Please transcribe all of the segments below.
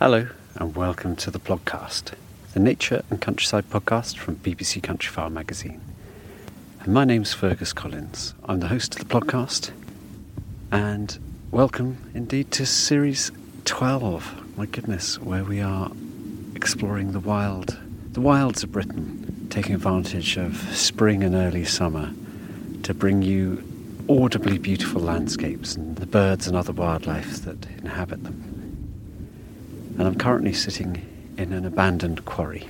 Hello, and welcome to the Plodcast, the nature and countryside podcast from BBC Countryfile magazine. And my name's Fergus Collins. I'm the host of the podcast, and welcome indeed to series 12. My goodness, where we are exploring the wild, the wilds of Britain, taking advantage of spring and early summer to bring you audibly beautiful landscapes and the birds and other wildlife that inhabit them. And I'm currently sitting in an abandoned quarry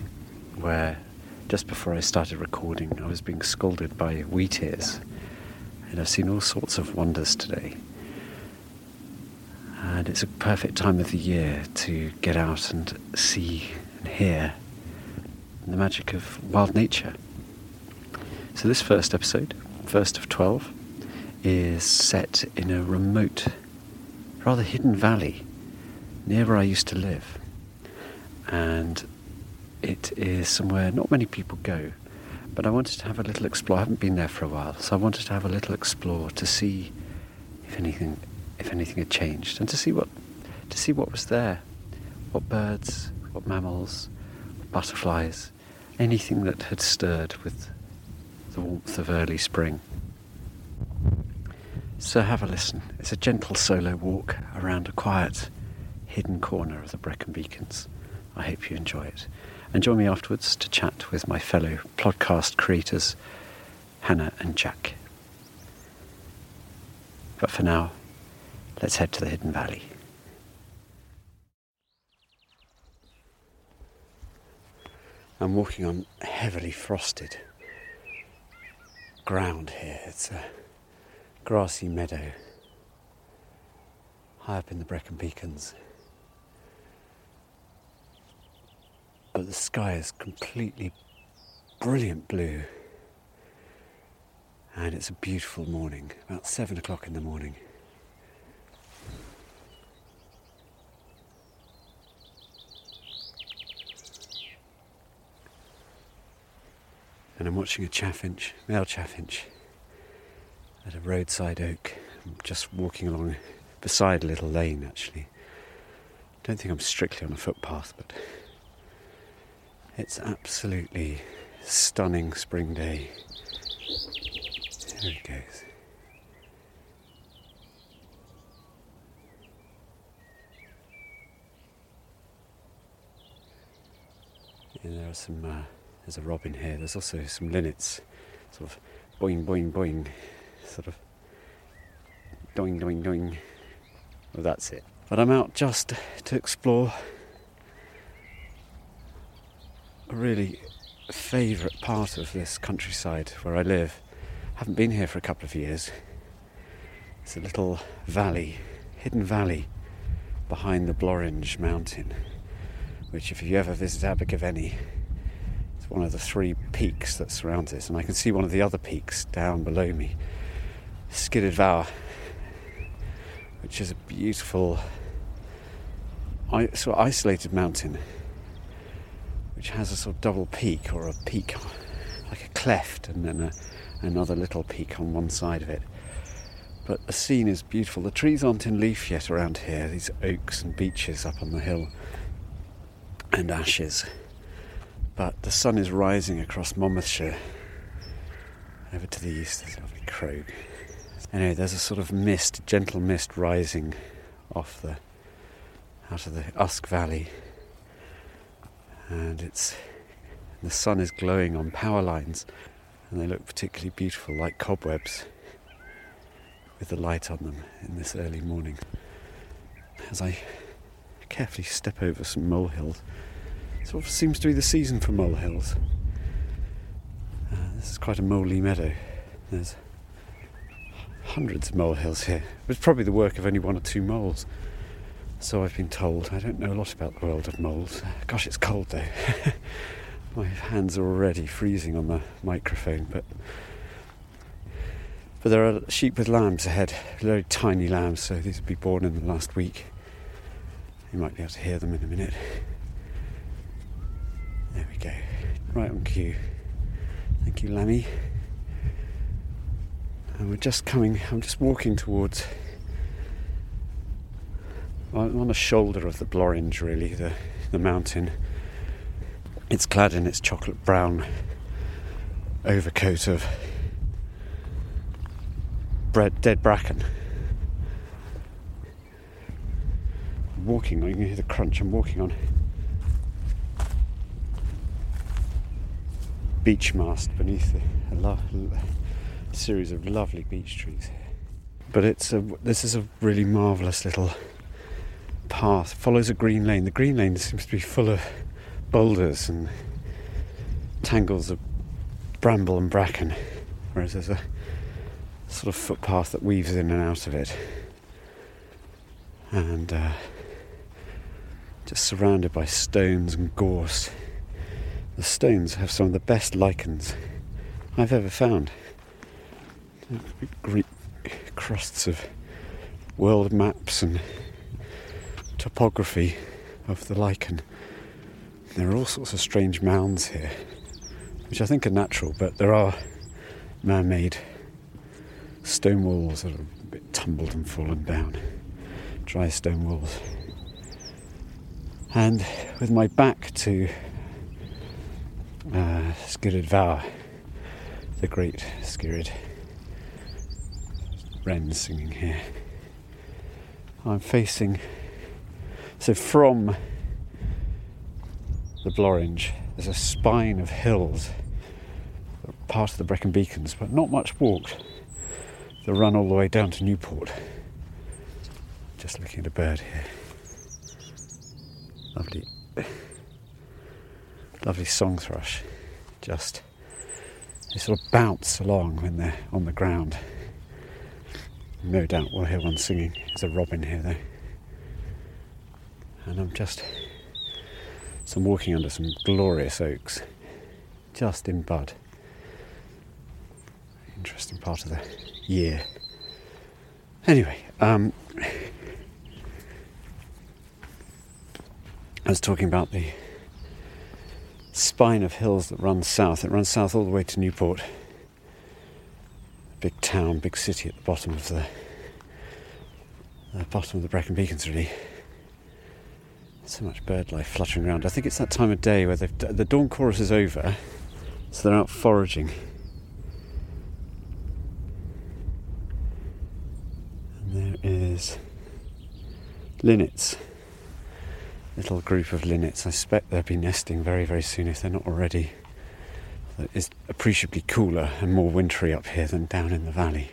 where just before I started recording, I was being scolded by wheatears. And I've seen all sorts of wonders today. And it's a perfect time of the year to get out and see and hear the magic of wild nature. So, this first episode, first of 12, is set in a remote, rather hidden valley near where I used to live. And it is somewhere not many people go. But I wanted to have a little explore. I haven't been there for a while, so I wanted to have a little explore to see if anything, if anything had changed, and to see what, to see what was there, what birds, what mammals, what butterflies, anything that had stirred with the warmth of early spring. So have a listen. It's a gentle solo walk around a quiet hidden corner of the Brecon Beacons. I hope you enjoy it. And join me afterwards to chat with my fellow podcast creators, Hannah and Jack. But for now, let's head to the Hidden Valley. I'm walking on heavily frosted ground here. It's a grassy meadow high up in the Brecon Beacons. But the sky is completely brilliant blue. And it's a beautiful morning, about seven o'clock in the morning. And I'm watching a chaffinch, male chaffinch, at a roadside oak. I'm just walking along beside a little lane actually. Don't think I'm strictly on a footpath, but it's absolutely stunning spring day. There he goes. And there are some, uh, there's a robin here. There's also some linnets, sort of boing, boing, boing, sort of doing, doing, doing. Well, that's it. But I'm out just to explore a really favourite part of this countryside where I live. I Haven't been here for a couple of years. It's a little valley, hidden valley, behind the Blorenge mountain, which, if you ever visit Abergavenny, it's one of the three peaks that surrounds it. And I can see one of the other peaks down below me, Skirrid Fawr, which is a beautiful, of isolated mountain which has a sort of double peak or a peak like a cleft and then a, another little peak on one side of it. But the scene is beautiful. The trees aren't in leaf yet around here, these oaks and beeches up on the hill and ashes. But the sun is rising across Monmouthshire over to the east. There's a lovely Crog. Anyway, there's a sort of mist, gentle mist rising off the out of the Usk Valley and it's the sun is glowing on power lines and they look particularly beautiful like cobwebs with the light on them in this early morning. As I carefully step over some molehills it sort of seems to be the season for molehills. Uh, this is quite a moly meadow. There's hundreds of molehills here. It's probably the work of only one or two moles so I've been told. I don't know a lot about the world of moles. Gosh, it's cold though. My hands are already freezing on the microphone, but but there are sheep with lambs ahead, very tiny lambs, so these will be born in the last week. You might be able to hear them in a minute. There we go, right on cue. Thank you, Lammy. And we're just coming, I'm just walking towards on the shoulder of the Blorenge, really, the, the mountain. It's clad in its chocolate brown overcoat of bread, dead bracken. I'm walking, you can hear the crunch, I'm walking on beech mast beneath a, lo- a series of lovely beech trees. But it's a, this is a really marvellous little path follows a green lane. The green lane seems to be full of boulders and tangles of bramble and bracken, whereas there's a sort of footpath that weaves in and out of it. And uh, just surrounded by stones and gorse. The stones have some of the best lichens I've ever found. Greek crusts of world maps and topography of the lichen. There are all sorts of strange mounds here, which I think are natural, but there are man made stone walls that are a bit tumbled and fallen down, dry stone walls. And with my back to uh, Skirrid Fawr, the great Skirrid, wrens singing here, I'm facing so from the Blorenge, there's a spine of hills, part of the Brecon Beacons, but not much walked. They run all the way down to Newport. Just looking at a bird here. Lovely, lovely song thrush. Just they sort of bounce along when they're on the ground. No doubt we'll hear one singing. There's a robin here though and I'm just so I'm walking under some glorious oaks just in bud. Interesting part of the year. Anyway um, I was talking about the spine of hills that runs south. It runs south all the way to Newport. Big town big city at the bottom of the, the bottom of the Brecon Beacons really so much bird life fluttering around. I think it's that time of day where the dawn chorus is over, so they're out foraging. And there is linnets, little group of linnets. I suspect they'll be nesting very, very soon if they're not already. It's appreciably cooler and more wintry up here than down in the valley.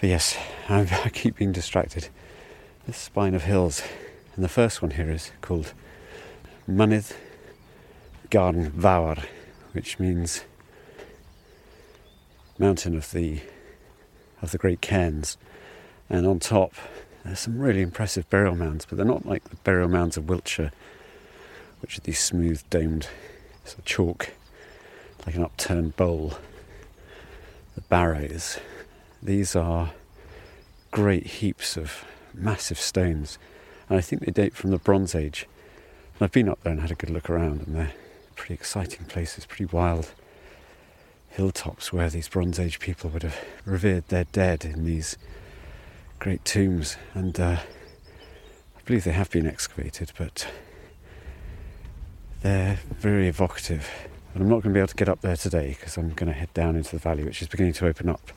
But yes, I'm, I keep being distracted. This spine of hills and the first one here is called Mynydd Garn Fawr, which means mountain of the of the Great Cairns, and on top there's some really impressive burial mounds, but they're not like the burial mounds of Wiltshire, which are these smooth domed sort of chalk, like an upturned bowl. The barrows. These are great heaps of massive stones, and I think they date from the Bronze Age. And I've been up there and had a good look around, and they're pretty exciting places, pretty wild hilltops where these Bronze Age people would have revered their dead in these great tombs. And uh, I believe they have been excavated, but they're very evocative. And I'm not going to be able to get up there today because I'm going to head down into the valley, which is beginning to open up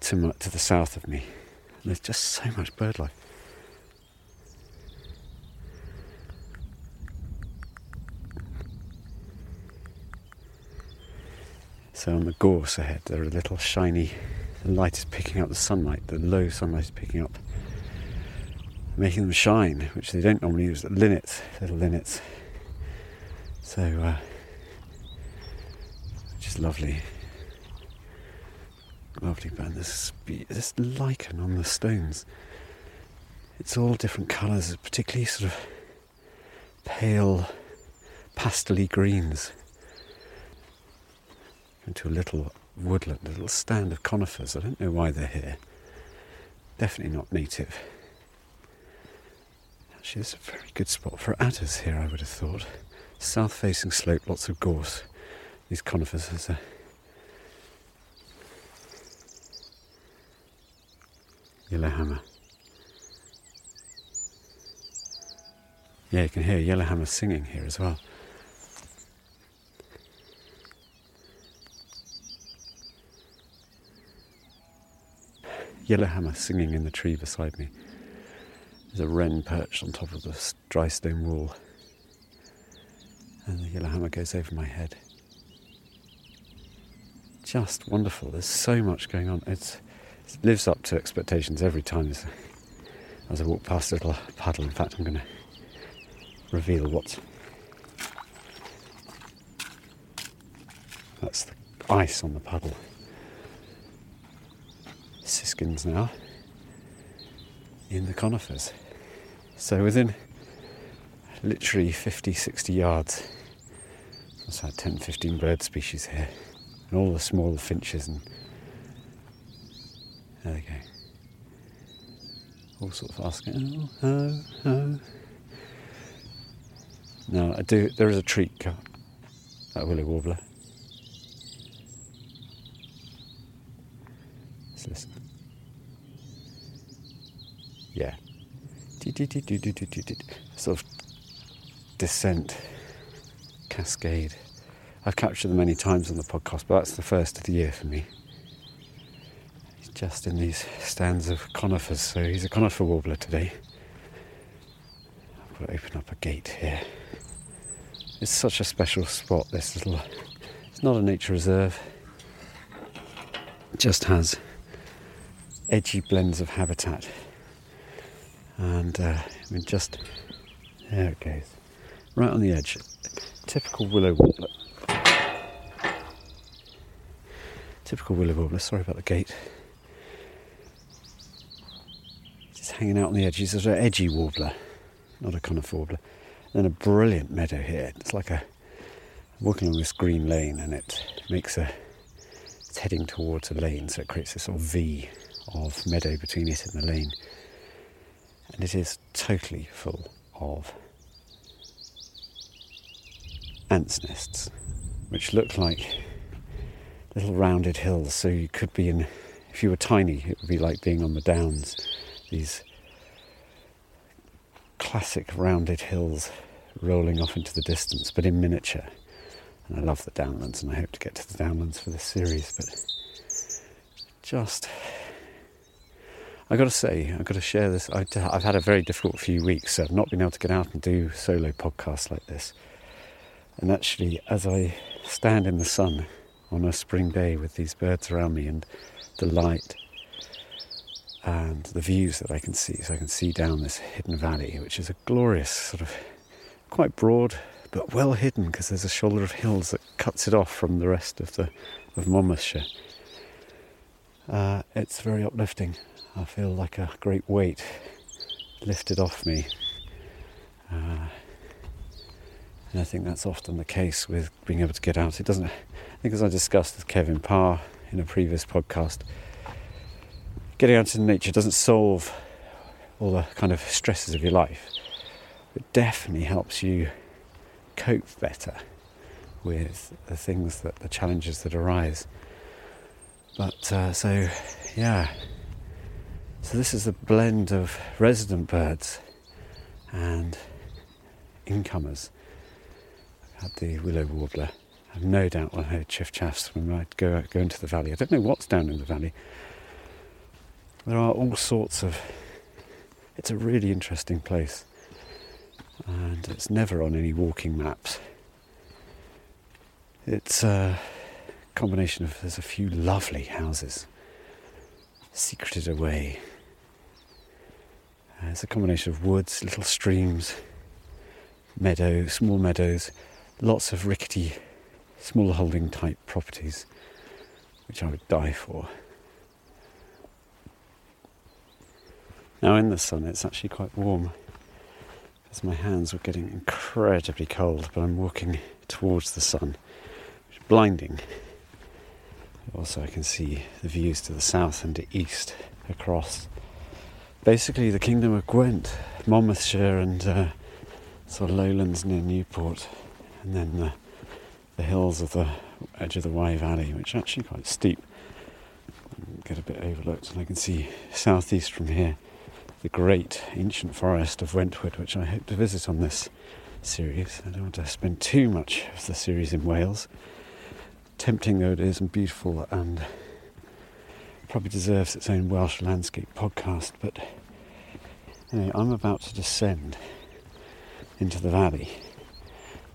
to, my, to the south of me. And there's just so much bird life. So on the gorse ahead, there are little shiny. The light is picking up the sunlight. The low sunlight is picking up, making them shine, which they don't normally use. Linnets, little linnets. So, uh, just lovely, lovely. band. this this lichen on the stones. It's all different colours, particularly sort of pale, pastely greens into a little woodland, a little stand of conifers. I don't know why they're here. Definitely not native. Actually, it's a very good spot for adders here, I would have thought. South facing slope, lots of gorse. These conifers, there's a yellowhammer. Yeah, you can hear yellowhammer singing here as well. Yellowhammer singing in the tree beside me. There's a wren perched on top of the dry stone wall, and the yellowhammer goes over my head. Just wonderful. There's so much going on. It's, it lives up to expectations every time. As, I walk past a little puddle, in fact, I'm going to reveal what. That's the ice on the puddle siskins now in the conifers. So within literally 50, 60 yards, there's about 10, 15 bird species here, and all the small finches and there they go. All sort of asking, oh, oh, oh. Now I do. There is a treat cut, that willow warbler. Let's listen. Yeah. Sort of descent, cascade. I've captured them many times on the podcast, but that's the first of the year for me. He's just in these stands of conifers, so he's a conifer warbler today. I've got to open up a gate here. It's such a special spot, this little. It's not a nature reserve, it just has edgy blends of habitat. And uh, I mean, just there it goes, right on the edge. Typical willow warbler. Typical willow warbler. Sorry about the gate. Just hanging out on the edge. He's an edgy warbler, not a conifer warbler. Then a brilliant meadow here. It's like a walking along this green lane, and it makes a. It's heading towards a lane, so it creates this sort of V of meadow between it and the lane. And it is totally full of ants' nests, which look like little rounded hills. So you could be in, if you were tiny, it would be like being on the downs. These classic rounded hills rolling off into the distance, but in miniature. And I love the downlands, and I hope to get to the downlands for this series, but just I got to say, I've got to share this. I've had a very difficult few weeks. So I've not been able to get out and do solo podcasts like this. And actually, as I stand in the sun on a spring day with these birds around me and the light and the views that I can see, so I can see down this hidden valley, which is a glorious sort of quite broad but well hidden because there's a shoulder of hills that cuts it off from the rest of the of Monmouthshire. Uh, it's very uplifting. I feel like a great weight lifted off me. Uh, and I think that's often the case with being able to get out. It doesn't, I think, as I discussed with Kevin Parr in a previous podcast, getting out into nature doesn't solve all the kind of stresses of your life. but definitely helps you cope better with the things that the challenges that arise. But uh, so, yeah. So this is a blend of resident birds and incomers. I've had the willow warbler. I have no doubt I heard chiff chaffs when I go go into the valley. I don't know what's down in the valley. There are all sorts of. It's a really interesting place, and it's never on any walking maps. It's a combination of there's a few lovely houses secreted away. Uh, it's a combination of woods, little streams, meadows, small meadows, lots of rickety, small holding type properties, which I would die for. Now, in the sun, it's actually quite warm because my hands were getting incredibly cold, but I'm walking towards the sun, which is blinding. Also, I can see the views to the south and east across basically the Kingdom of Gwent, Monmouthshire, and uh, sort of lowlands near Newport, and then the, the hills of the edge of the Wye Valley, which are actually quite steep, get a bit overlooked. And I can see southeast from here the great ancient forest of Wentwood, which I hope to visit on this series. I don't want to spend too much of the series in Wales. Tempting though it is, and beautiful, and probably deserves its own Welsh landscape podcast. But anyway, I'm about to descend into the valley.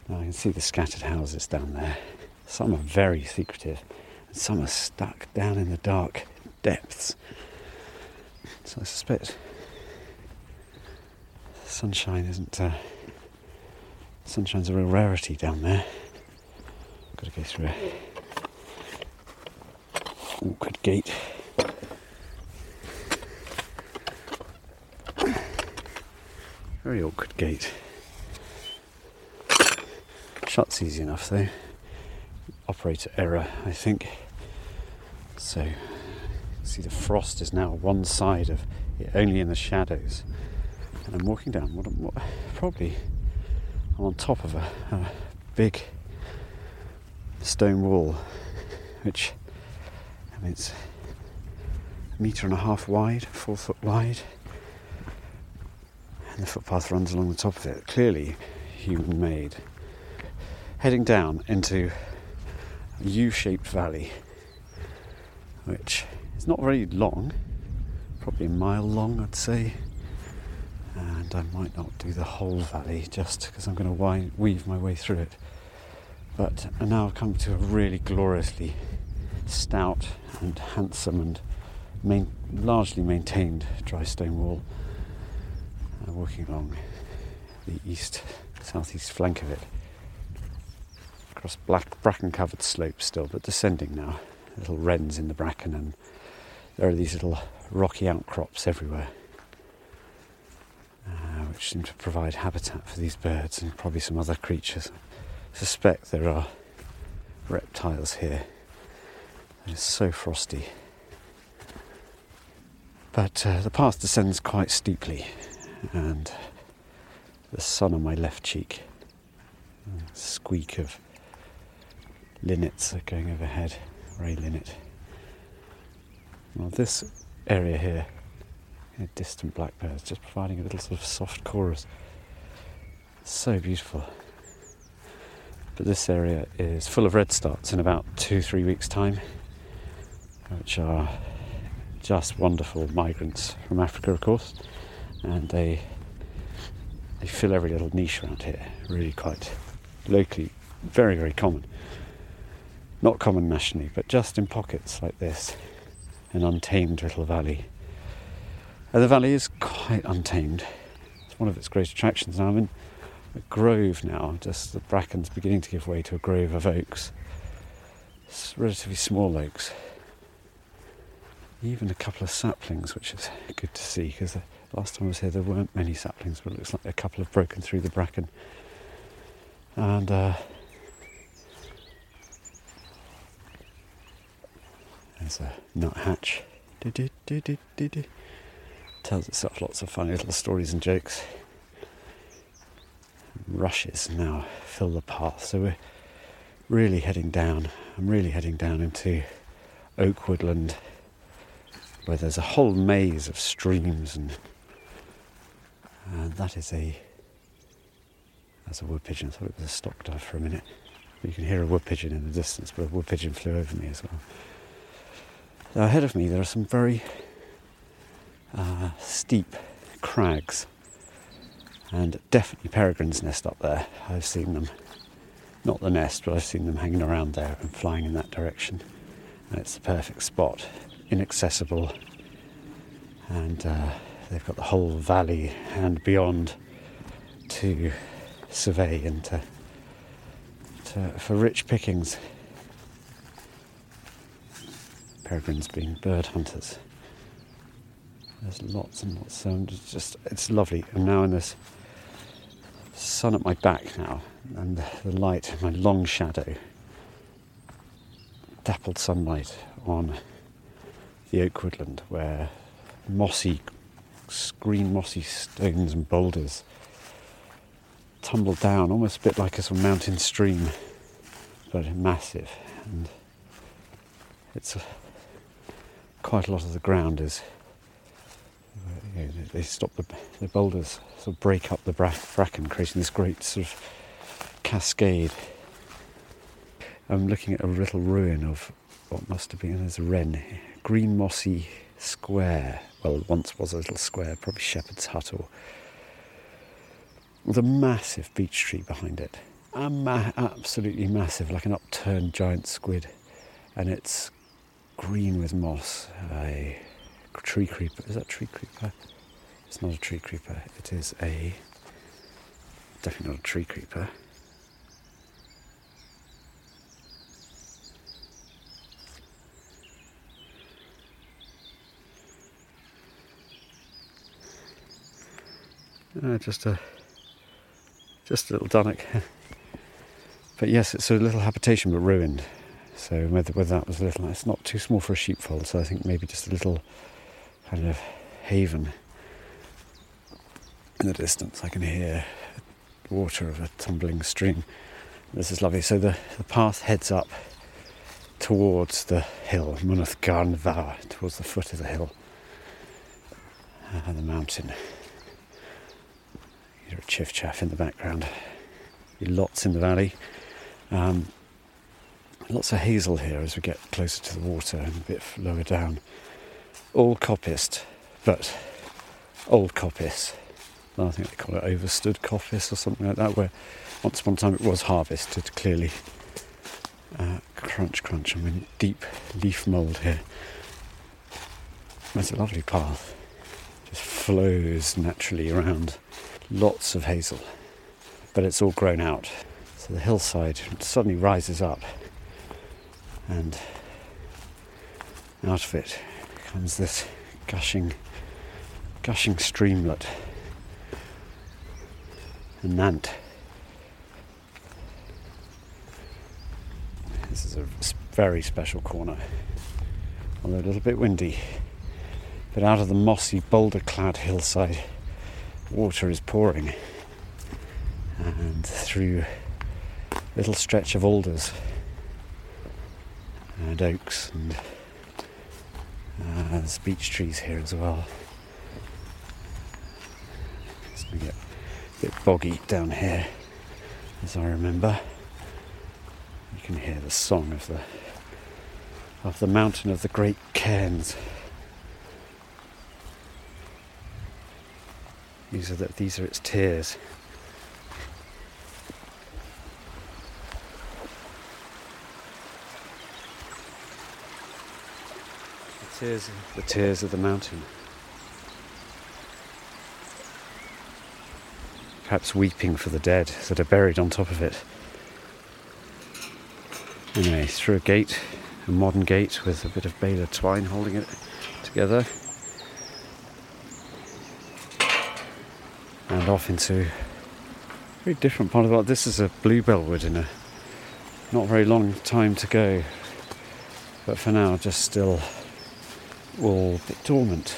Now I can see the scattered houses down there. Some are very secretive, and some are stuck down in the dark depths. So I suspect sunshine isn't. Uh, sunshine's a real rarity down there. Got to go through a awkward gate. Very awkward gate. Shuts easy enough though. Operator error, I think. So, see the frost is now one side of it, only in the shadows and I'm walking down what, what probably I'm on top of a, a big stone wall, which I mean it's a metre and a half wide, four foot wide, and the footpath runs along the top of it. Clearly, human made. Heading down into a U-shaped valley, which is not very long, probably a mile long, I'd say and I might not do the whole valley just because I'm going to weave my way through it. But now I've come to a really gloriously stout and handsome and main, largely maintained dry stone wall. Uh, walking along the east southeast flank of it, across black bracken covered slopes still, but descending now. Little wrens in the bracken, and there are these little rocky outcrops everywhere uh, which seem to provide habitat for these birds and probably some other creatures. I suspect there are reptiles here. It's so frosty. But uh, the path descends quite steeply, and the sun on my left cheek, squeak of linnets going overhead, ray linnet. Well, this area here a distant blackbirds, just providing a little sort of soft chorus. So beautiful. But this area is full of redstarts in about two, three weeks' time, which are just wonderful migrants from Africa, of course, and they they fill every little niche around here. Really quite locally, very very common. Not common nationally, but just in pockets like this, an untamed little valley And the valley is quite untamed. It's one of its great attractions. Now I'm in a grove now, just the bracken's beginning to give way to a grove of oaks. It's relatively small oaks. Even a couple of saplings, which is good to see because the last time I was here there weren't many saplings, but it looks like a couple have broken through the bracken. And uh, there's a nuthatch. Tells itself lots of funny little stories and jokes rushes now fill the path. So we're really heading down. I'm really heading down into oak woodland where there's a whole maze of streams and and that is a that's a wood pigeon. I thought it was a stock dove for a minute. You can hear a wood pigeon in the distance, but a wood pigeon flew over me as well. Now ahead of me there are some very uh, steep crags and definitely peregrine's nest up there. I've seen them, not the nest, but I've seen them hanging around there and flying in that direction. And it's the perfect spot, inaccessible, and uh, they've got the whole valley and beyond to survey and to, to for rich pickings. Peregrines being bird hunters. There's lots and lots. So it's just it's lovely. I'm now in this sun at my back now, and the light, my long shadow, dappled sunlight on the oak woodland where mossy, green mossy stones and boulders tumble down, almost a bit like a sort of mountain stream, but massive. And it's a, quite a lot of the ground is you know, they stop the, the boulders, sort of break up the bra- bracken, creating this great sort of cascade. I'm looking at a little ruin of what must have been as a wren, green mossy square. Well, once was a little square, probably shepherd's hut or with a massive beech tree behind it. A ma- absolutely massive, like an upturned giant squid, and it's green with moss. A tree creeper. Is that tree creeper? It's not a tree creeper. It is a definitely not a tree creeper. Uh, just a just a little dunnock. but yes, it's a little habitation but ruined. So whether, whether that was a little, it's not too small for a sheepfold. So I think maybe just a little kind of haven. In the distance, I can hear water of a tumbling stream. This is lovely. So the, the path heads up towards the hill, Mynydd Garn Fawr, towards the foot of the hill and uh, the mountain. Hear a chiff chaff in the background. Lots in the valley. Um, lots of hazel here as we get closer to the water and a bit lower down all coppiced, but old coppice. I think they call it overstood coppice or something like that, where once upon a time it was harvested clearly. Uh, crunch, crunch. I'm in deep leaf mould here. That's a lovely path. Just flows naturally around. Lots of hazel, but it's all grown out. So the hillside suddenly rises up, and out of it comes this gushing, gushing streamlet. Nant. This is a very special corner, although a little bit windy. But out of the mossy, boulder clad hillside, water is pouring. And through a little stretch of alders and oaks and uh, there's beech trees here as well. It's going to get a bit boggy down here, as I remember. You can hear the song of the of the mountain of the great cairns. These are the, these are its tears. The tears, the tears of the mountain. perhaps weeping for the dead that are buried on top of it. Anyway, through a gate, a modern gate with a bit of baler twine holding it together. Off into a very different part of the This is a bluebell wood in a not very long time to go. But for now, just still all a bit dormant.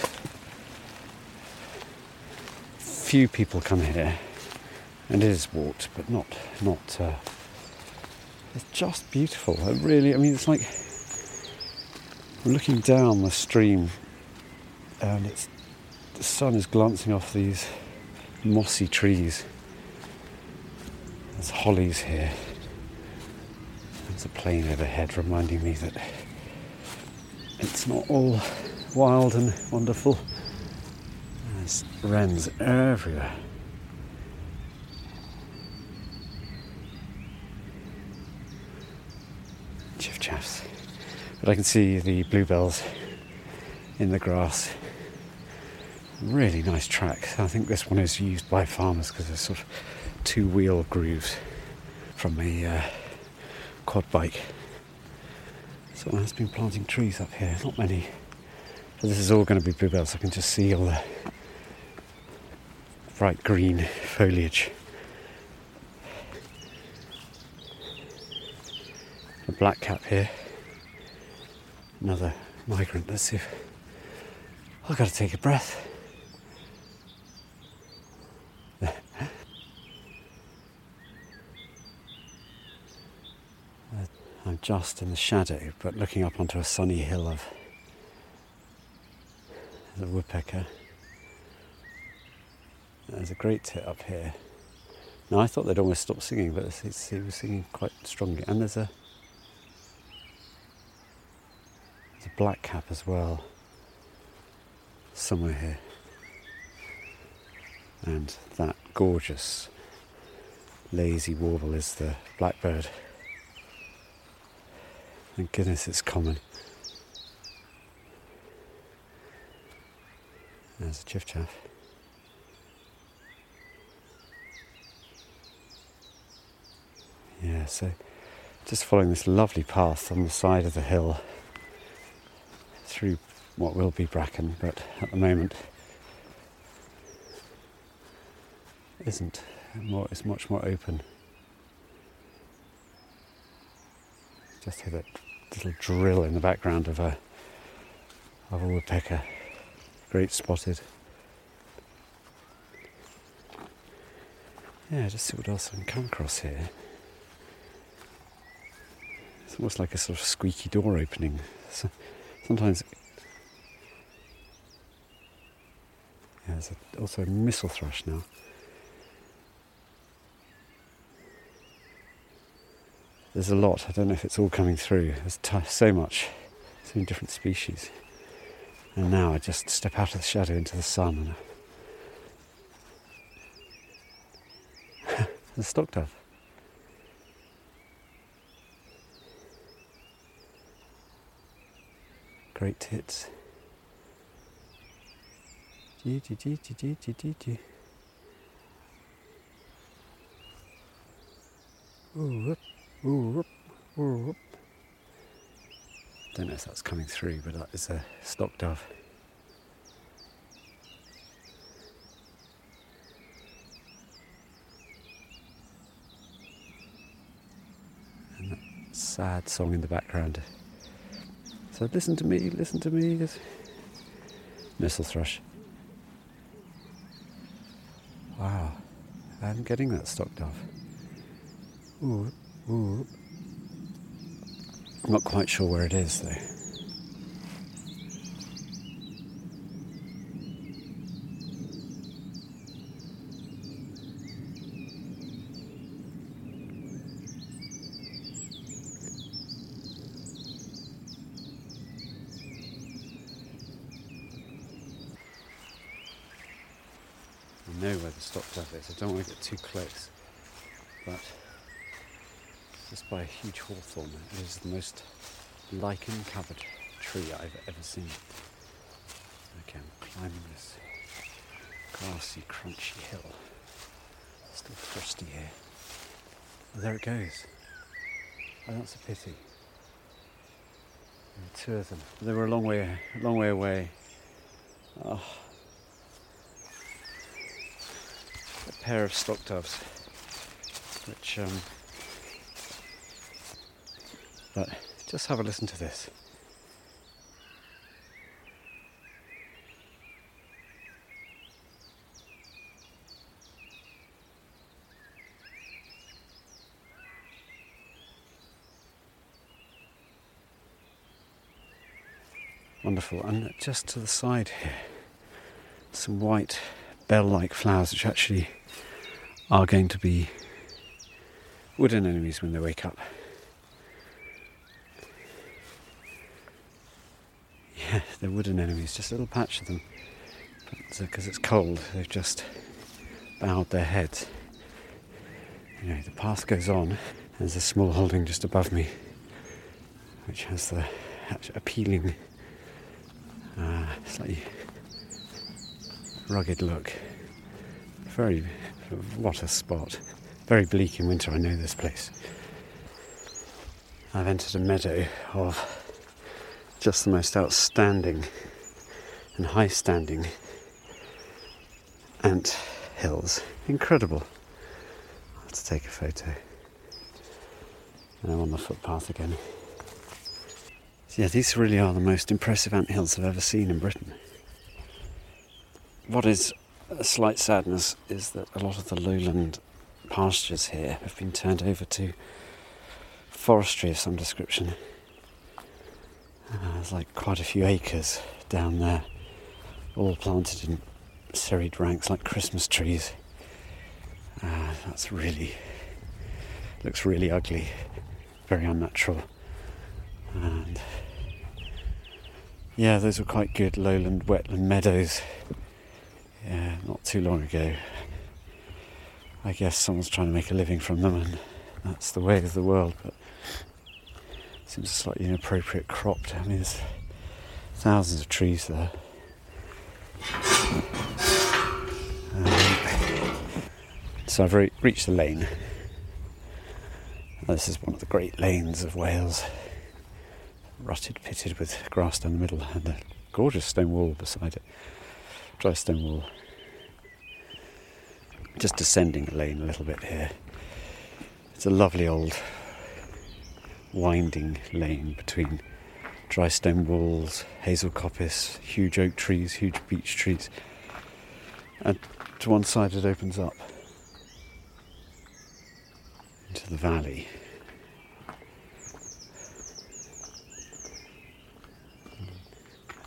Few people come here, and it is walked, but not not. Uh, it's just beautiful. It really, I mean, it's like we're looking down the stream, and it's the sun is glancing off these mossy trees. There's hollies here. There's a plane overhead reminding me that it's not all wild and wonderful. There's wrens everywhere. Chiff chaffs. But I can see the bluebells in the grass. Really nice track. I think this one is used by farmers because there's sort of two wheel grooves from a uh, quad bike. Someone has been planting trees up here, not many. But this is all going to be bluebells. I can just see all the bright green foliage. A blackcap here. Another migrant. Let's see if I've got to take a breath. I'm just in the shadow, but looking up onto a sunny hill of the woodpecker. There's a great tit up here. Now I thought they'd almost stop singing, but he was singing quite strongly. And there's a there's a blackcap as well, somewhere here. And that gorgeous lazy warble is the blackbird. Thank goodness it's common. There's a chiff chaff. Yeah, so just following this lovely path on the side of the hill through what will be bracken, but at the moment isn't. More, it's much more open. Just hear that little drill in the background of a of a woodpecker. Great spotted. Yeah, just see what else I can come across here. It's almost like a sort of squeaky door opening. So, sometimes. Yeah, there's a, also a missel thrush now. There's a lot. I don't know if it's all coming through. There's t- so much, so many different species. And now I just step out of the shadow into the sun. And the stock dove. Great tits. Ooh, whoop. Don't know if that's coming through, but that is a stock dove. And that sad song in the background. So listen to me, listen to me. Missel thrush. Wow, I'm getting that stock dove. Ooh. Ooh. I'm not quite sure where it is though. I know where the stock dove is. I don't want to get too close, but just by a huge hawthorn. It is the most lichen covered tree I've ever seen. Okay, I'm climbing this grassy, crunchy hill. Still frosty here. There it goes. Oh, that's a pity. And two of them. They were a long way, a long way away. Oh. A pair of stock doves, which, um, but just have a listen to this. Wonderful. And just to the side here, some white bell like flowers, which actually are going to be wood anemones when they wake up. Yeah, they're wood anemones, just a little patch of them. Because uh, it's cold, they've just bowed their heads. You know, the path goes on. There's a small holding just above me, which has the appealing uh, slightly rugged look. Very, what a spot. Very bleak in winter, I know this place. I've entered a meadow of just the most outstanding and high standing ant hills. Incredible. i have to take a photo. And I'm on the footpath again. Yeah, these really are the most impressive ant hills I've ever seen in Britain. What is a slight sadness is that a lot of the lowland pastures here have been turned over to forestry of some description. Uh, there's like quite a few acres down there, all planted in serried ranks like Christmas trees. Uh, that's really looks really ugly, very unnatural, and yeah, those were quite good lowland wetland meadows. Yeah, not too long ago. I guess someone's trying to make a living from them, and that's the way of the world. But seems a slightly inappropriate cropped. I mean, there's thousands of trees there. Um, so I've re- reached the lane. This is one of the great lanes of Wales rutted, pitted with grass down the middle, and a gorgeous stone wall beside it. Dry stone wall. Just descending the lane a little bit here. It's a lovely old winding lane between dry stone walls, hazel coppice, huge oak trees, huge beech trees. And to one side it opens up into the valley.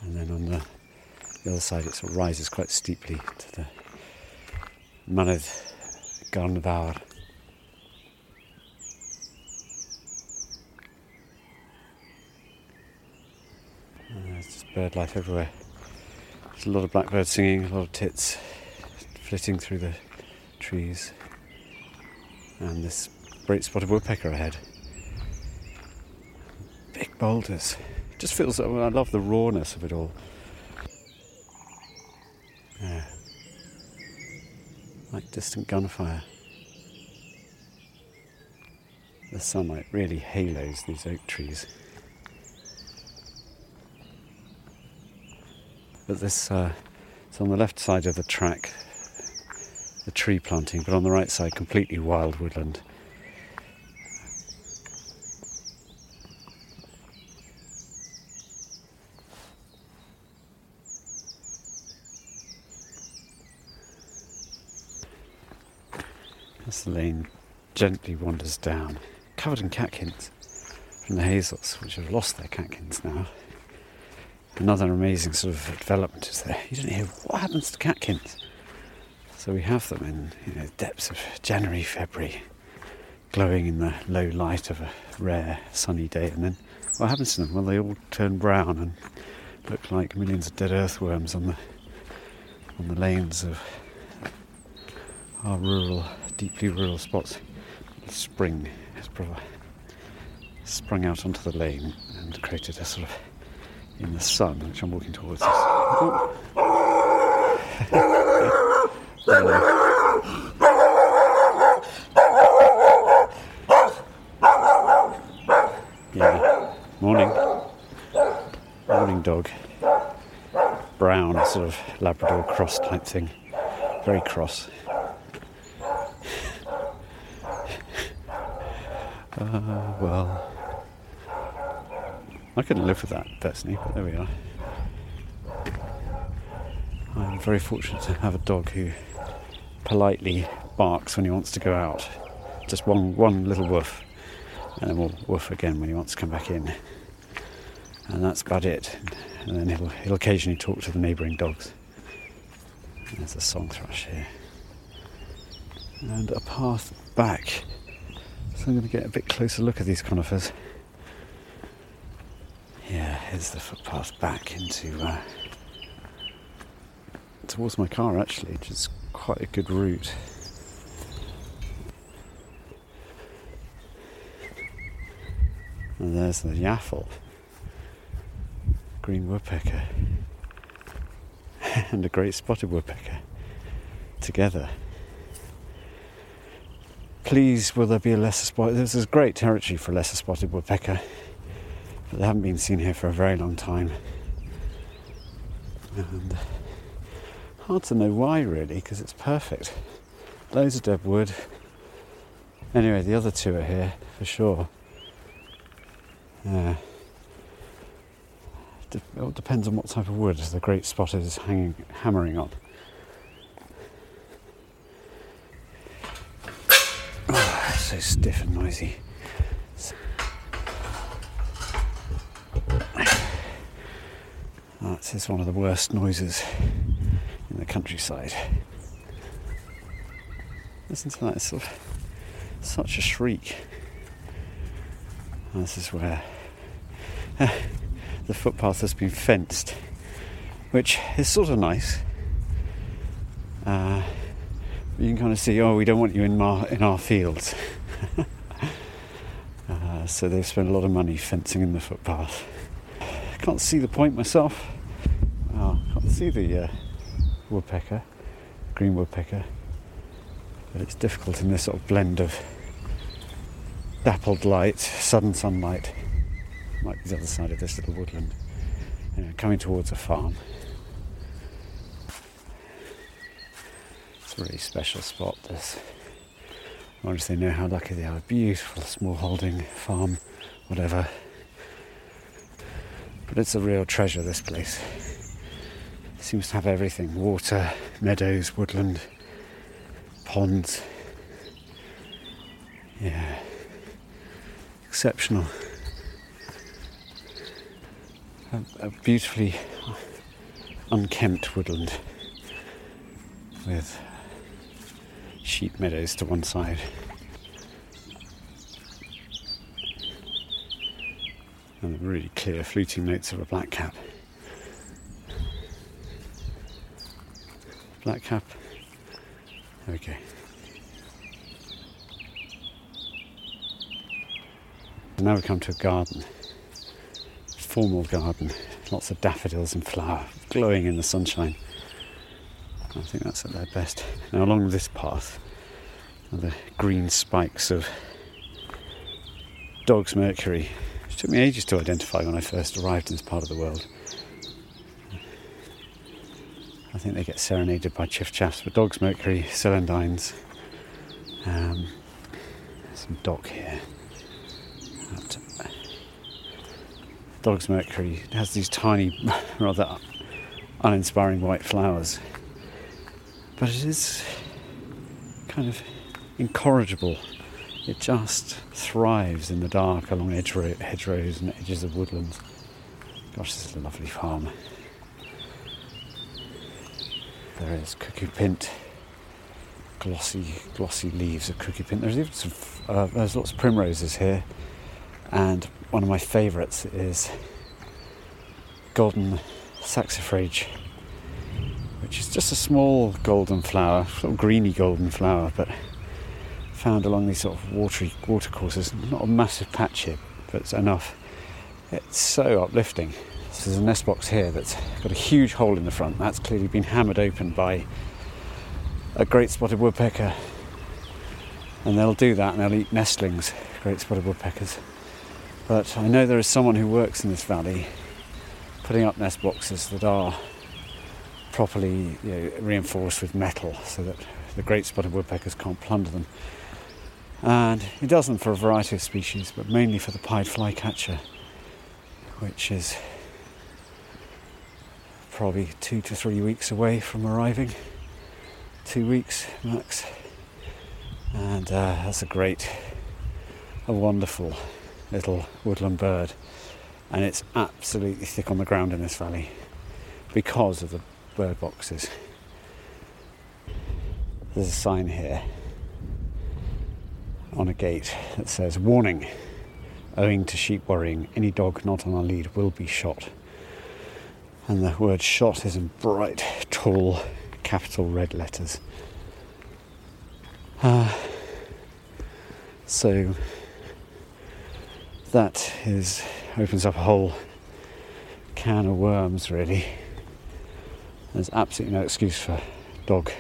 and then on the, the other side it sort of rises quite steeply to the Mynydd Garnfawr. there's just bird life everywhere. There's a lot of blackbirds singing, a lot of tits flitting through the trees, and this great spotted woodpecker ahead. Big boulders just feels. I love the rawness of it all. Yeah. Like distant gunfire. The sunlight really halos these oak trees. But this, uh, it's on the left side of the track, the tree planting, but on the right side, completely wild woodland. As the lane gently wanders down, covered in catkins from the hazels, which have lost their catkins now. Another amazing sort of development is there. You don't hear what happens to catkins. So we have them in you know, depths of January, February, glowing in the low light of a rare sunny day, and then what happens to them? Well, they all turn brown and look like millions of dead earthworms on the on the lanes of our rural deeply rural spots, spring has sprung out onto the lane and created a sort of in the sun, which I'm walking towards. yeah. Morning. Morning dog. Brown, sort of Labrador cross type thing. Very cross. uh, well. I couldn't live with that personally, but there we are. I'm very fortunate to have a dog who politely barks when he wants to go out. Just one, one little woof, and then we'll woof again when he wants to come back in. And that's about it. And then he'll, he'll occasionally talk to the neighbouring dogs. There's a song thrush here. And a path back. So I'm going to get a bit closer look at these conifers. Yeah, here's the footpath back into uh, towards my car actually, which is quite a good route. And there's the yaffle, green woodpecker, and a great spotted woodpecker together. Please, will there be a lesser spotted? This is great territory for a lesser spotted woodpecker, but they haven't been seen here for a very long time. And hard to know why, really, because it's perfect. Loads of dead wood. Anyway, the other two are here for sure. Yeah. it all depends on what type of wood the great spotter is hanging, hammering on. So stiff and noisy. That is one of the worst noises in the countryside. Listen to that, it's sort of such a shriek. And this is where the footpath has been fenced, which is sort of nice. Uh, you can kind of see, oh, we don't want you in our, in our fields. uh, so they've spent a lot of money fencing in the footpath. Can't see the point myself. Oh, I can't see the uh, woodpecker, green woodpecker. But it's difficult in this sort of blend of dappled light, sudden sunlight. Be the other side of this little woodland. Coming towards a farm. It's a really special spot, this. I wonder if they know how lucky they are. Beautiful small holding farm, whatever. But it's a real treasure, this place It seems to have everything water, meadows, woodland, ponds. Yeah, exceptional. A, a beautifully unkempt woodland with sheep meadows to one side. And the really clear fluting notes of a blackcap. Black cap. Okay. And now we come to a garden. Formal garden. Lots of daffodils in flower, glowing in the sunshine. I think that's at their best. Now along this path are the green spikes of dog's mercury. It took me ages to identify when I first arrived in this part of the world. I think they get serenaded by chiffchaffs, but Dog's Mercury, celandines. Um, some dock here. Dog's Mercury has these tiny, rather uninspiring white flowers, but it is kind of incorrigible. It just thrives in the dark along hedgerows and edges of woodlands. Gosh, this is a lovely farm. There is cuckoo pint, glossy, glossy leaves of cuckoo pint. There's even some, uh, there's lots of primroses here, and one of my favourites is golden saxifrage, which is just a small golden flower, sort of greeny golden flower, but found along these sort of watery watercourses. Not a massive patch here, but it's enough. It's so uplifting. So there's a nest box here that's got a huge hole in the front. That's clearly been hammered open by a great spotted woodpecker. And they'll do that and they'll eat nestlings, great spotted woodpeckers. But I know there is someone who works in this valley putting up nest boxes that are properly you know, reinforced with metal so that the great spotted woodpeckers can't plunder them. And it does them for a variety of species, but mainly for the pied flycatcher, which is probably two to three weeks away from arriving. Two weeks max. And uh, that's a great, a wonderful little woodland bird. And it's absolutely thick on the ground in this valley because of the bird boxes. There's a sign here on a gate that says Warning, owing to sheep worrying, any dog not on a lead will be shot. And the word shot is in bright, tall, capital red letters. Uh, so that is opens up a whole can of worms really. There's absolutely no excuse for dog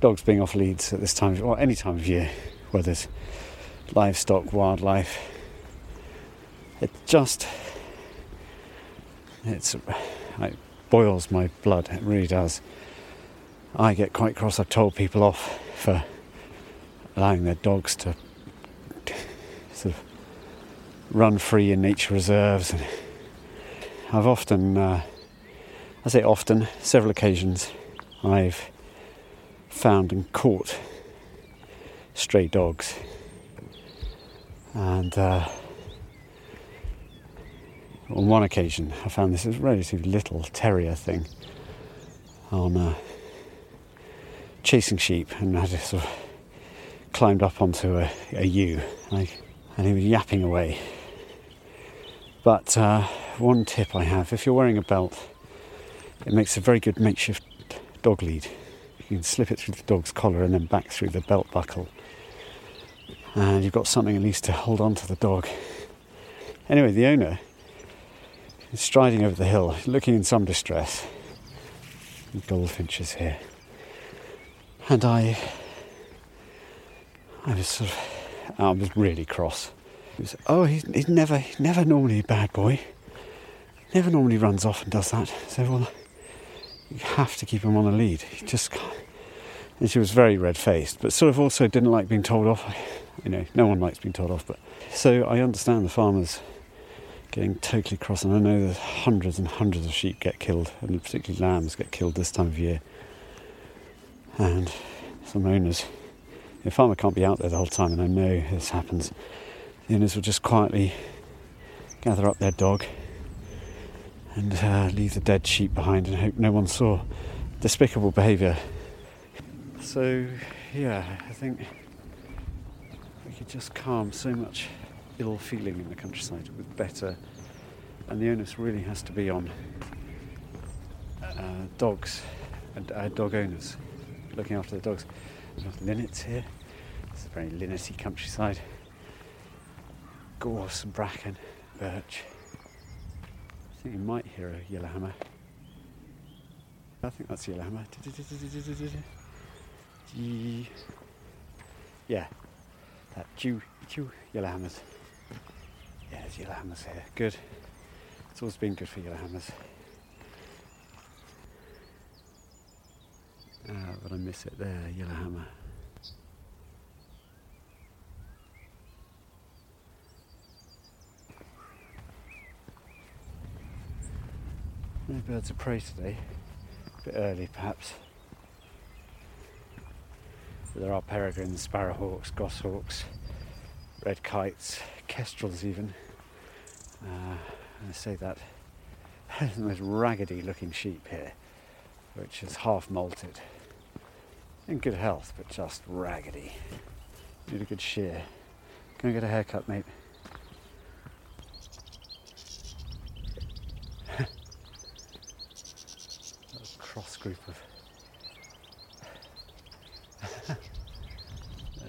dogs being off leads at this time or any time of year, whether it's livestock, wildlife. It just it's it boils my blood. It really does. I get quite cross. I've told people off for allowing their dogs to sort of run free in nature reserves. And I've often, uh, I say often, several occasions, I've found and caught stray dogs. And uh, on one occasion, I found this relatively little terrier thing on uh, chasing sheep, and I just sort of climbed up onto a, a ewe, and, I, and he was yapping away. But uh, one tip I have if you're wearing a belt, it makes a very good makeshift dog lead. You can slip it through the dog's collar and then back through the belt buckle. And you've got something at least to hold on to the dog. Anyway, the owner is striding over the hill, looking in some distress. The goldfinches here. And I I was sort of I was really cross. Was, oh, he's, he's never he's never normally a bad boy. Never normally runs off and does that. So well you have to keep him on a lead. He just can't. And she was very red faced, but sort of also didn't like being told off. You know, no one likes being told off, but so I understand the farmers getting totally cross, and I know that hundreds and hundreds of sheep get killed, and particularly lambs get killed this time of year. And some owners, the farmer can't be out there the whole time, and I know this happens. The owners will just quietly gather up their dog and uh, leave the dead sheep behind and hope no one saw. Despicable behaviour. So, yeah, I think just calm so much ill feeling in the countryside with better, and the onus really has to be on uh, dogs and uh, dog owners looking after the dogs. There's linnets here. It's a very linnety countryside. Gorse and bracken, birch. I think you might hear a yellowhammer. I think that's yellowhammer. Yeah, that chew, chew, yellowhammers. Yeah, there's yellowhammers here. Good. It's always been good for yellowhammers. Ah, but I miss it there, yellowhammer. No birds of prey today. A bit early, perhaps. There are peregrines, sparrowhawks, goshawks, red kites, kestrels, even. Uh, I say that the most raggedy looking sheep here, which is half molted. In good health, but just raggedy. Need a good shear. Gonna get a haircut, mate. Cross group of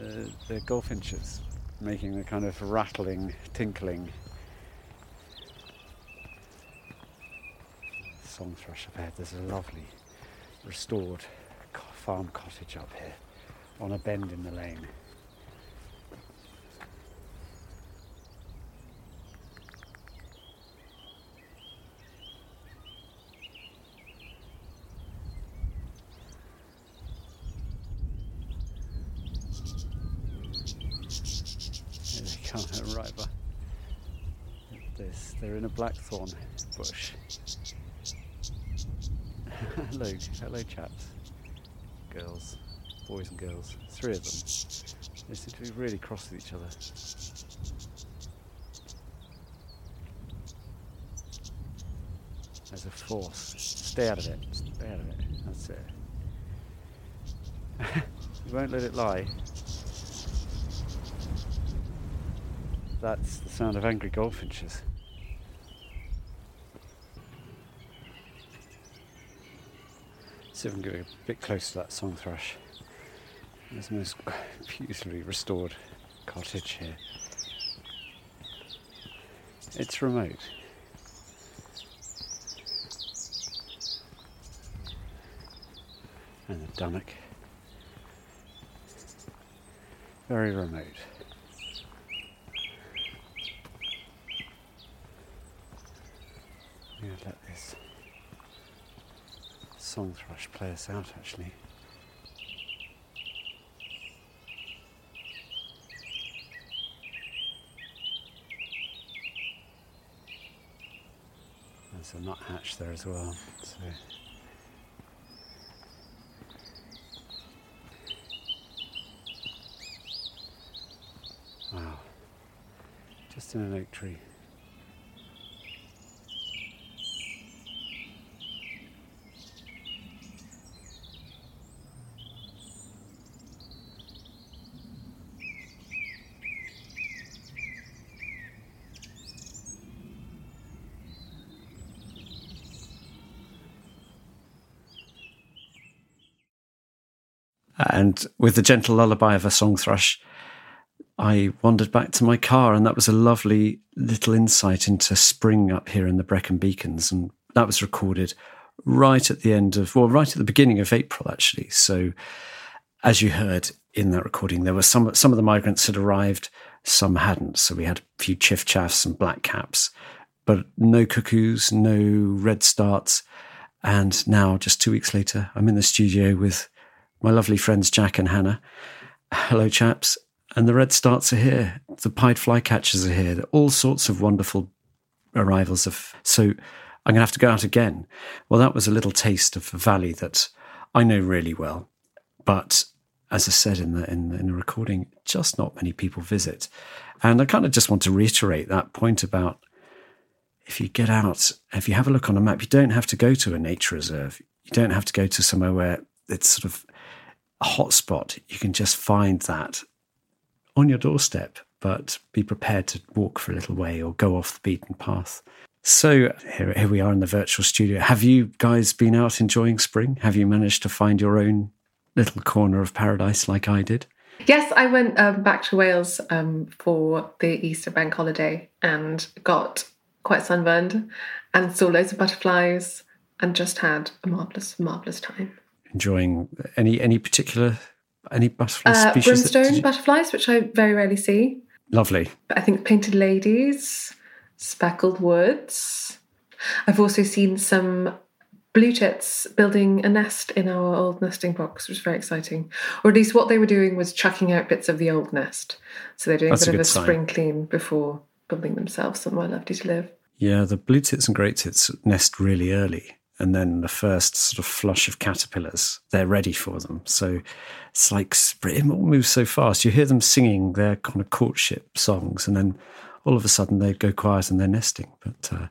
uh, the goldfinches making the kind of rattling, tinkling song thrush up ahead. There's a lovely restored farm cottage up here on a bend in the lane. right by this. They're bush. hello, hello, chaps, girls, boys and girls. Three of them. They seem to be really cross with each other. There's a force. Stay out of it. Stay out of it. That's it. you won't let it lie. That's the sound of angry goldfinches. See if I can get a bit close to that song thrush. There's the most beautifully restored cottage here. It's remote. And the Dunnock. Very remote. I'm going to let this song thrush play us out actually. There's a nuthatch there as well. So. Wow. Just in an oak tree. And with the gentle lullaby of a song thrush, I wandered back to my car, and that was a lovely little insight into spring up here in the Brecon Beacons. And that was recorded right at the end of, well, right at the beginning of April, actually. So, as you heard in that recording, there were some some of the migrants had arrived, some hadn't. So we had a few chiffchaffs and blackcaps, but no cuckoos, no redstarts. And now, just two weeks later, I'm in the studio with my lovely friends Jack and Hannah. Hello, chaps. And the redstarts are here. The pied flycatchers are here. All sorts of wonderful arrivals of. So I'm going to have to go out again. Well, that was a little taste of a valley that I know really well, but as I said in the in, in the recording, just not many people visit. And I kind of just want to reiterate that point about if you get out, if you have a look on a map, you don't have to go to a nature reserve. You don't have to go to somewhere where it's sort of hotspot. You can just find that on your doorstep, but be prepared to walk for a little way or go off the beaten path. So here, here we are in the virtual studio. Have you guys been out enjoying spring? Have you managed to find your own little corner of paradise like I did? Yes, I went um, back to Wales um, for the Easter bank holiday and got quite sunburned and saw loads of butterflies and just had a marvelous, marvelous time. Enjoying any any particular any butterfly Uh, species? brimstone you- butterflies, which I very rarely see. Lovely. But I think painted ladies, speckled woods. I've also seen some blue tits building a nest in our old nesting box, which was very exciting. Or at least what they were doing was chucking out bits of the old nest. So they're doing That's a a bit of a sign. spring clean before building themselves somewhere lovely to live. Yeah, the blue tits and great tits nest really early. And then the first sort of flush of caterpillars, they're ready for them. So it's like it all moves so fast. You hear them singing their kind of courtship songs, and then all of a sudden they go quiet and they're nesting. But uh,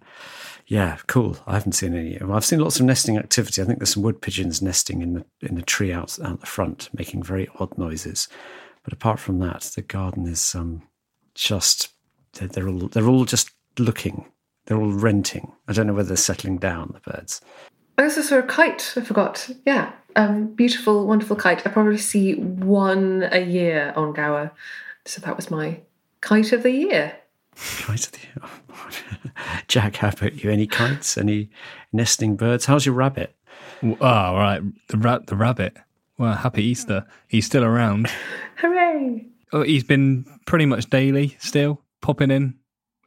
yeah, cool. I haven't seen any. Well, I've seen lots of nesting activity. I think there's some wood pigeons nesting in the in the tree out out the front, making very odd noises. But apart from that, the garden is um, just they're, they're all they're all just looking. They're all renting. I don't know whether they're settling down. The birds. I also saw a kite, I forgot. Yeah, um, beautiful, wonderful kite. I probably see one a year on Gower. So that was my kite of the year. Kite of the year. Jack, how about you? Any kites? Any nesting birds? How's your rabbit? Oh, right. The rat, the rabbit. Well, happy Easter. He's still around. Hooray! Oh, he's been pretty much daily still, popping in,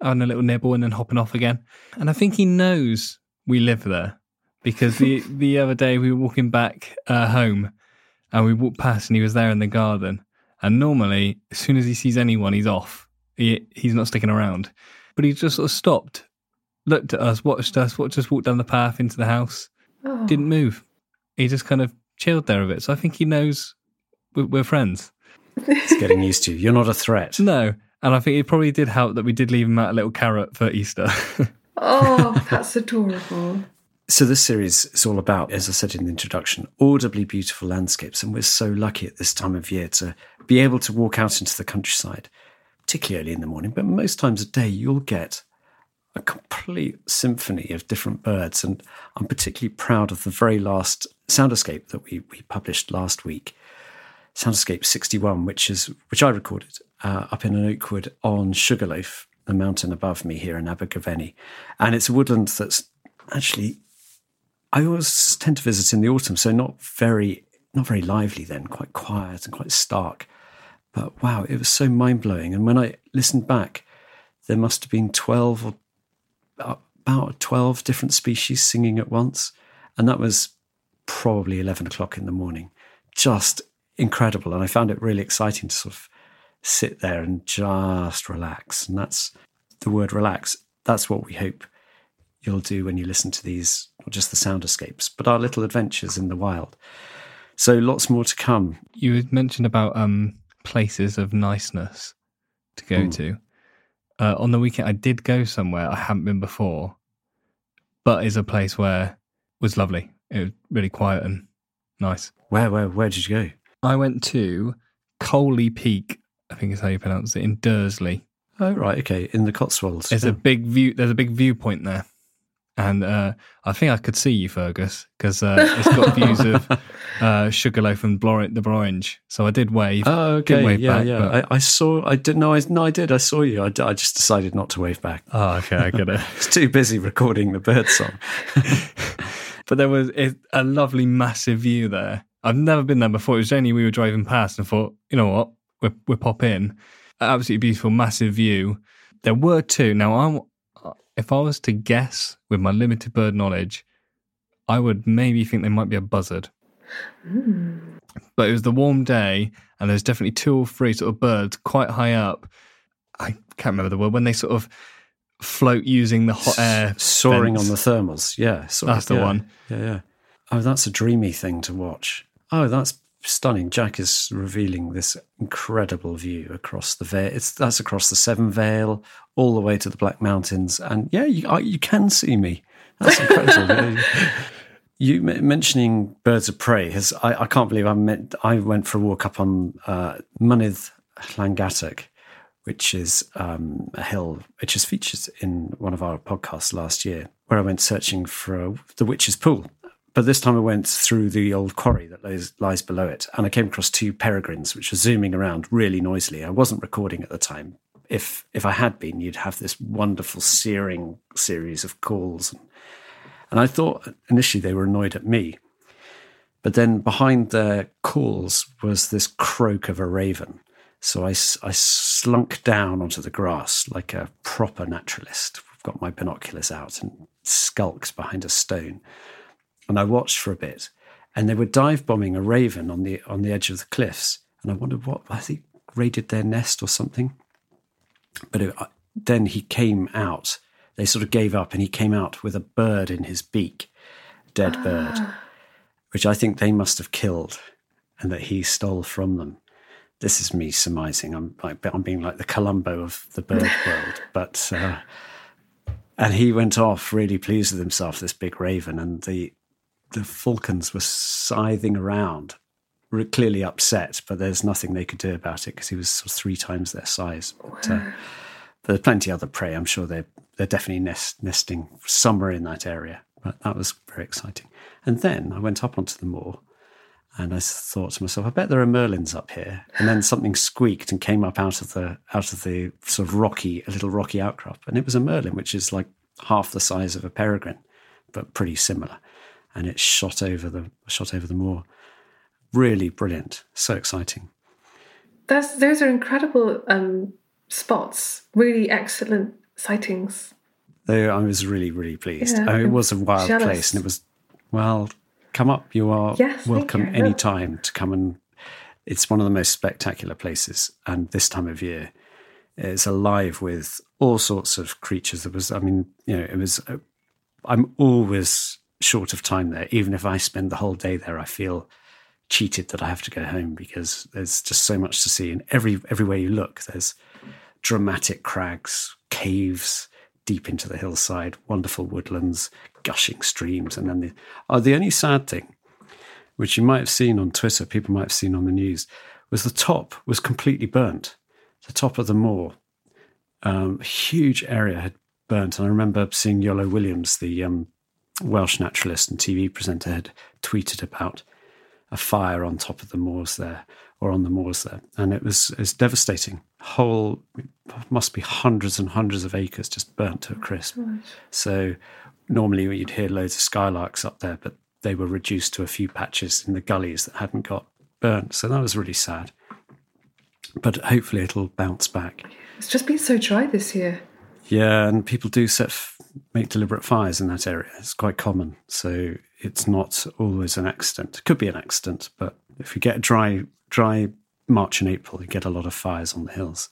having a little nibble, and then hopping off again. And I think he knows we live there because the the other day we were walking back uh, home, and we walked past, and he was there in the garden. And normally, as soon as he sees anyone, he's off. he, he's not sticking around. But he just sort of stopped, looked at us, watched us, watched us walk down the path into the house, Oh. didn't move. He just kind of chilled there a bit. So I think he knows we're, we're friends. It's getting used to you. You're not a threat. No. And I think it probably did help that we did leave him out a little carrot for Easter. Oh, that's adorable. So this series is all about, as I said in the introduction, audibly beautiful landscapes, and we're so lucky at this time of year to be able to walk out into the countryside, particularly early in the morning. But most times a day, you'll get a complete symphony of different birds, and I'm particularly proud of the very last soundscape that we we published last week, Soundscape 61, which is which I recorded uh, up in an oak wood on Sugarloaf, the mountain above me here in Abergavenny, and it's a woodland that's actually I always tend to visit in the autumn, so not very not very lively then, quite quiet and quite stark. But wow, it was so mind blowing. And when I listened back, there must have been twelve or about twelve different species singing at once, and that was probably eleven o'clock in the morning. Just incredible, and I found it really exciting to sort of sit there and just relax. And that's the word relax. That's what we hope you'll do when you listen to these, not just the sound escapes, but our little adventures in the wild. So lots more to come. you had mentioned about um, places of niceness to go Hmm. to. Uh, on the weekend, I did go somewhere I hadn't been before, but is a place where it was lovely. It was really quiet and nice. Where, where, where did you go? I went to Coaley Peak, I think is how you pronounce it, in Dursley. Oh, right, okay, in the Cotswolds. There's yeah. a big view. There's a big viewpoint there, and uh, I think I could see you, Fergus, because uh, it's got views of uh, Sugarloaf and Blor- the Blorenge. So I did wave. Oh, okay, wave yeah, back, yeah. but- I, I saw. I didn't know. I no, I did. I saw you. I, I just decided not to wave back. oh, okay, I get it. it's too busy recording the bird song. But there was a lovely, massive view there. I've never been there before. It was only we were driving past and thought, you know what, we'll, we'll pop in. Absolutely beautiful, massive view. There were two. Now, I'm, if I was to guess with my limited bird knowledge, I would maybe think they might be a buzzard. Hmm. But it was the warm day, and there's definitely two or three sort of birds quite high up. I can't remember the word when they sort of float using the hot air, soaring vents. on the thermals. Yeah, soaring, That's the yeah, one. Yeah, yeah. Oh, that's a dreamy thing to watch. Oh, that's stunning. Jack is revealing this incredible view across the Vale. It's that's across the Severn Vale, all the way to the Black Mountains, and yeah, you I, you can see me. That's incredible. You mentioning birds of prey has I, I can't believe I met I went for a walk up on uh, Mynydd Llangattock, which is um, a hill which is featured in one of our podcasts last year, where I went searching for a, the witch's pool. But this time I went through the old quarry that lies, lies below it, and I came across two peregrines which were zooming around really noisily. I wasn't recording at the time. If if I had been, you'd have this wonderful searing series of calls. And I thought initially they were annoyed at me. But then behind their calls was this croak of a raven. So I, I slunk down onto the grass like a proper naturalist. I've got my binoculars out and skulked behind a stone. And I watched for a bit. And they were dive bombing a raven on the on the edge of the cliffs. And I wondered what I think raided their nest or something. But it, uh, then he came out. They sort of gave up, and he came out with a bird in his beak, dead bird, which I think they must have killed, and that he stole from them. This is me surmising. I'm like I'm being like the Columbo of the bird world, but uh, and he went off really pleased with himself. This big raven, and the the falcons were scything around, were clearly upset, but there's nothing they could do about it because he was sort of three times their size. But, uh, there's plenty other prey. I'm sure they're they're definitely nest, nesting somewhere in that area. But that was very exciting. And then I went up onto the moor, and I thought to myself, I bet there are merlins up here. And then something squeaked and came up out of the out of the sort of rocky, a little rocky outcrop, and it was a merlin, which is like half the size of a peregrine, but pretty similar. And it shot over the shot over the moor. Really brilliant, so exciting. That's those are incredible um, spots. Really excellent sightings. They, I was really, really pleased. Yeah, it was a wild jealous. place, and it was well. Come up, you are Yes, welcome you, any time to come and. It's one of the most spectacular places, and this time of year, It's alive with all sorts of creatures. There was, I mean, you know, it was. Uh, I'm always short of time there. Even if I spend the whole day there, I feel cheated that I have to go home because there's just so much to see. And every everywhere you look, there's dramatic crags, caves deep into the hillside, wonderful woodlands, gushing streams, and then the oh, the only sad thing, which you might have seen on Twitter, people might have seen on the news, was the top was completely burnt. The top of the moor, um, a huge area had burnt, and I remember seeing Iolo Williams, the um, Welsh naturalist and TV presenter, had tweeted about a fire on top of the moors there or on the moors there, and it was it's devastating. Whole must be hundreds and hundreds of acres just burnt to a crisp. Oh, right. So normally you'd hear loads of skylarks up there, but they were reduced to a few patches in the gullies that hadn't got burnt. So that was really sad. But hopefully it'll bounce back. It's just been so dry this year. Yeah, and people do set make deliberate fires in that area. It's quite common, so it's not always an accident. It could be an accident, but if you get dry dry March and April, you get a lot of fires on the hills.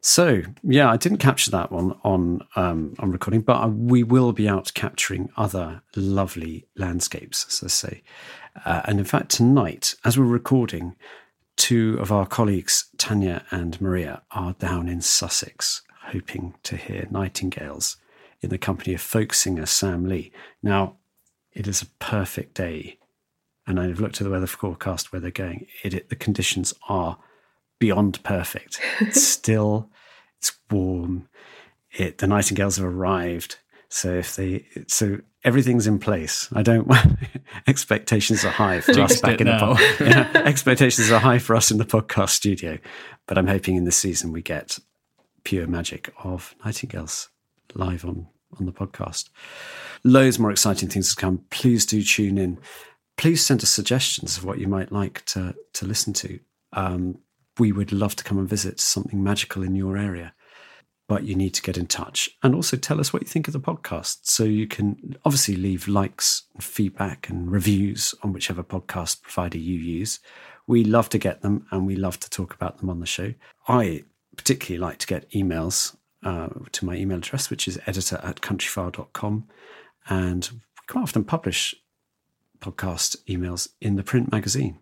So yeah, I didn't capture that one on um, on recording, but we will be out capturing other lovely landscapes, as I say. Uh, and in fact, tonight, as we're recording, two of our colleagues, Tanya and Maria, are down in Sussex, hoping to hear nightingales in the company of folk singer Sam Lee. Now, it is a perfect day, and I've looked at the weather forecast where they're going. It, it the conditions are beyond perfect. It's still, it's warm. It the nightingales have arrived. So if they, so everything's in place. I don't. expectations are high for us back in now. the yeah, expectations are high for us in the podcast studio, but I'm hoping in this season we get pure magic of nightingales live on on the podcast. Loads more exciting things to come. Please do tune in. Please send us suggestions of what you might like to to listen to. Um, we would love to come and visit something magical in your area but you need to get in touch and also tell us what you think of the podcast. So you can obviously leave likes, feedback, and reviews on whichever podcast provider you use. We love to get them and we love to talk about them on the show. I particularly like to get emails uh, to my email address, which is editor at countryfile.com. And we quite often publish podcast emails in the print magazine,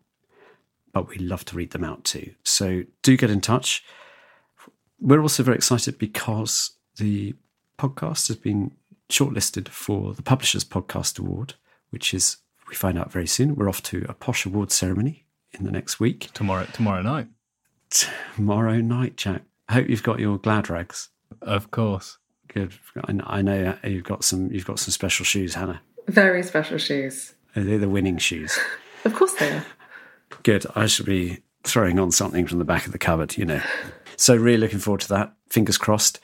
but we love to read them out too. So do get in touch. We're also very excited because the podcast has been shortlisted for the Publishers Podcast Award, which is we find out very soon. We're off to a posh award ceremony in the next week. Tomorrow tomorrow night. Tomorrow night, Jack. I hope you've got your glad rags. Of course. Good. I know you've got some. You've got some special shoes, Hannah. Very special shoes. They're they the winning shoes? of course they are. Good. I should be throwing on something from the back of the cupboard. You know. So, really looking forward to that. Fingers crossed.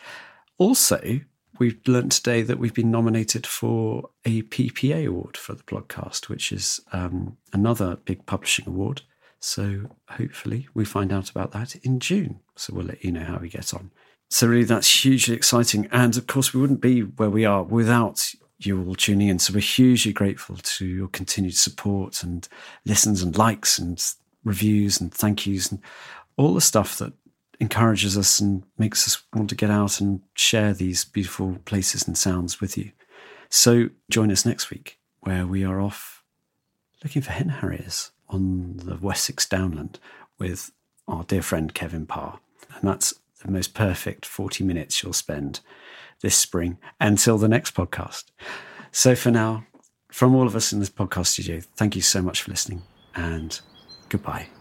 Also, we've learnt today that we've been nominated for a PPA award for the podcast, which is um, another big publishing award. So, hopefully, we find out about that in June. So, we'll let you know how we get on. So, really, that's hugely exciting. And of course, we wouldn't be where we are without you all tuning in. So, we're hugely grateful to your continued support and listens and likes and reviews and thank yous and all the stuff that encourages us and makes us want to get out and share these beautiful places and sounds with you. So join us next week where we are off looking for hen harriers on the Wessex Downland with our dear friend Kevin Parr. And that's the most perfect 40 minutes you'll spend this spring until the next podcast. So for now, from all of us in this podcast studio, thank you so much for listening and goodbye.